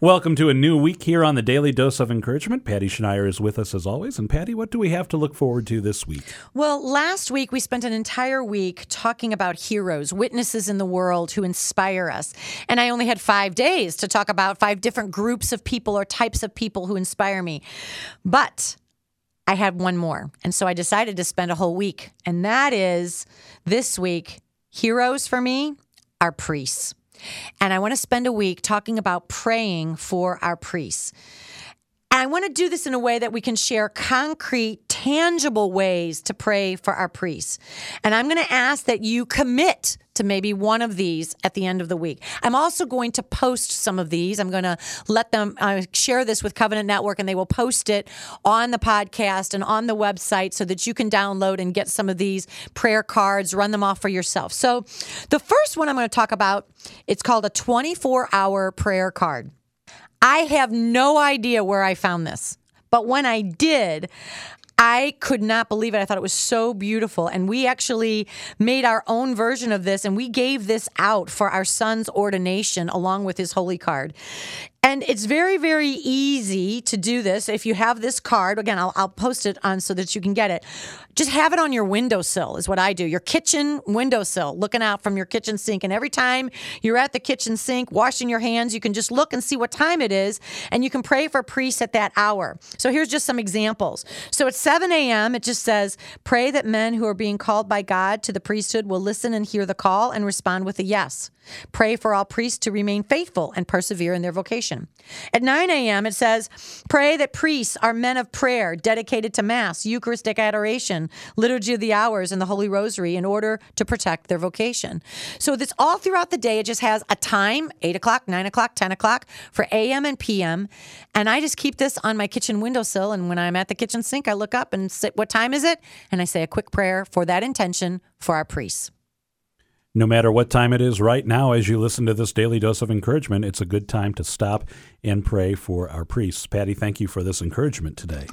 Welcome to a new week here on the Daily Dose of Encouragement. Patty Schneier is with us as always. And Patty, what do we have to look forward to this week? Well, last week we spent an entire week talking about heroes, witnesses in the world who inspire us. And I only had five days to talk about five different groups of people or types of people who inspire me. But I had one more. And so I decided to spend a whole week. And that is this week, heroes for me are priests. And I want to spend a week talking about praying for our priests. And I want to do this in a way that we can share concrete, tangible ways to pray for our priests. And I'm going to ask that you commit to maybe one of these at the end of the week. I'm also going to post some of these. I'm going to let them uh, share this with Covenant Network and they will post it on the podcast and on the website so that you can download and get some of these prayer cards, run them off for yourself. So the first one I'm going to talk about, it's called a 24 hour prayer card. I have no idea where I found this. But when I did, I could not believe it. I thought it was so beautiful. And we actually made our own version of this and we gave this out for our son's ordination along with his holy card. And it's very, very easy to do this. If you have this card, again, I'll, I'll post it on so that you can get it. Just have it on your windowsill, is what I do. Your kitchen windowsill, looking out from your kitchen sink. And every time you're at the kitchen sink washing your hands, you can just look and see what time it is, and you can pray for priests at that hour. So here's just some examples. So at 7 a.m., it just says, Pray that men who are being called by God to the priesthood will listen and hear the call and respond with a yes. Pray for all priests to remain faithful and persevere in their vocation. At 9 a.m., it says, Pray that priests are men of prayer, dedicated to Mass, Eucharistic adoration, Liturgy of the Hours, and the Holy Rosary in order to protect their vocation. So this all throughout the day, it just has a time 8 o'clock, 9 o'clock, 10 o'clock for AM and PM. And I just keep this on my kitchen windowsill. And when I'm at the kitchen sink, I look up and say, What time is it? And I say a quick prayer for that intention for our priests. No matter what time it is right now, as you listen to this daily dose of encouragement, it's a good time to stop and pray for our priests. Patty, thank you for this encouragement today.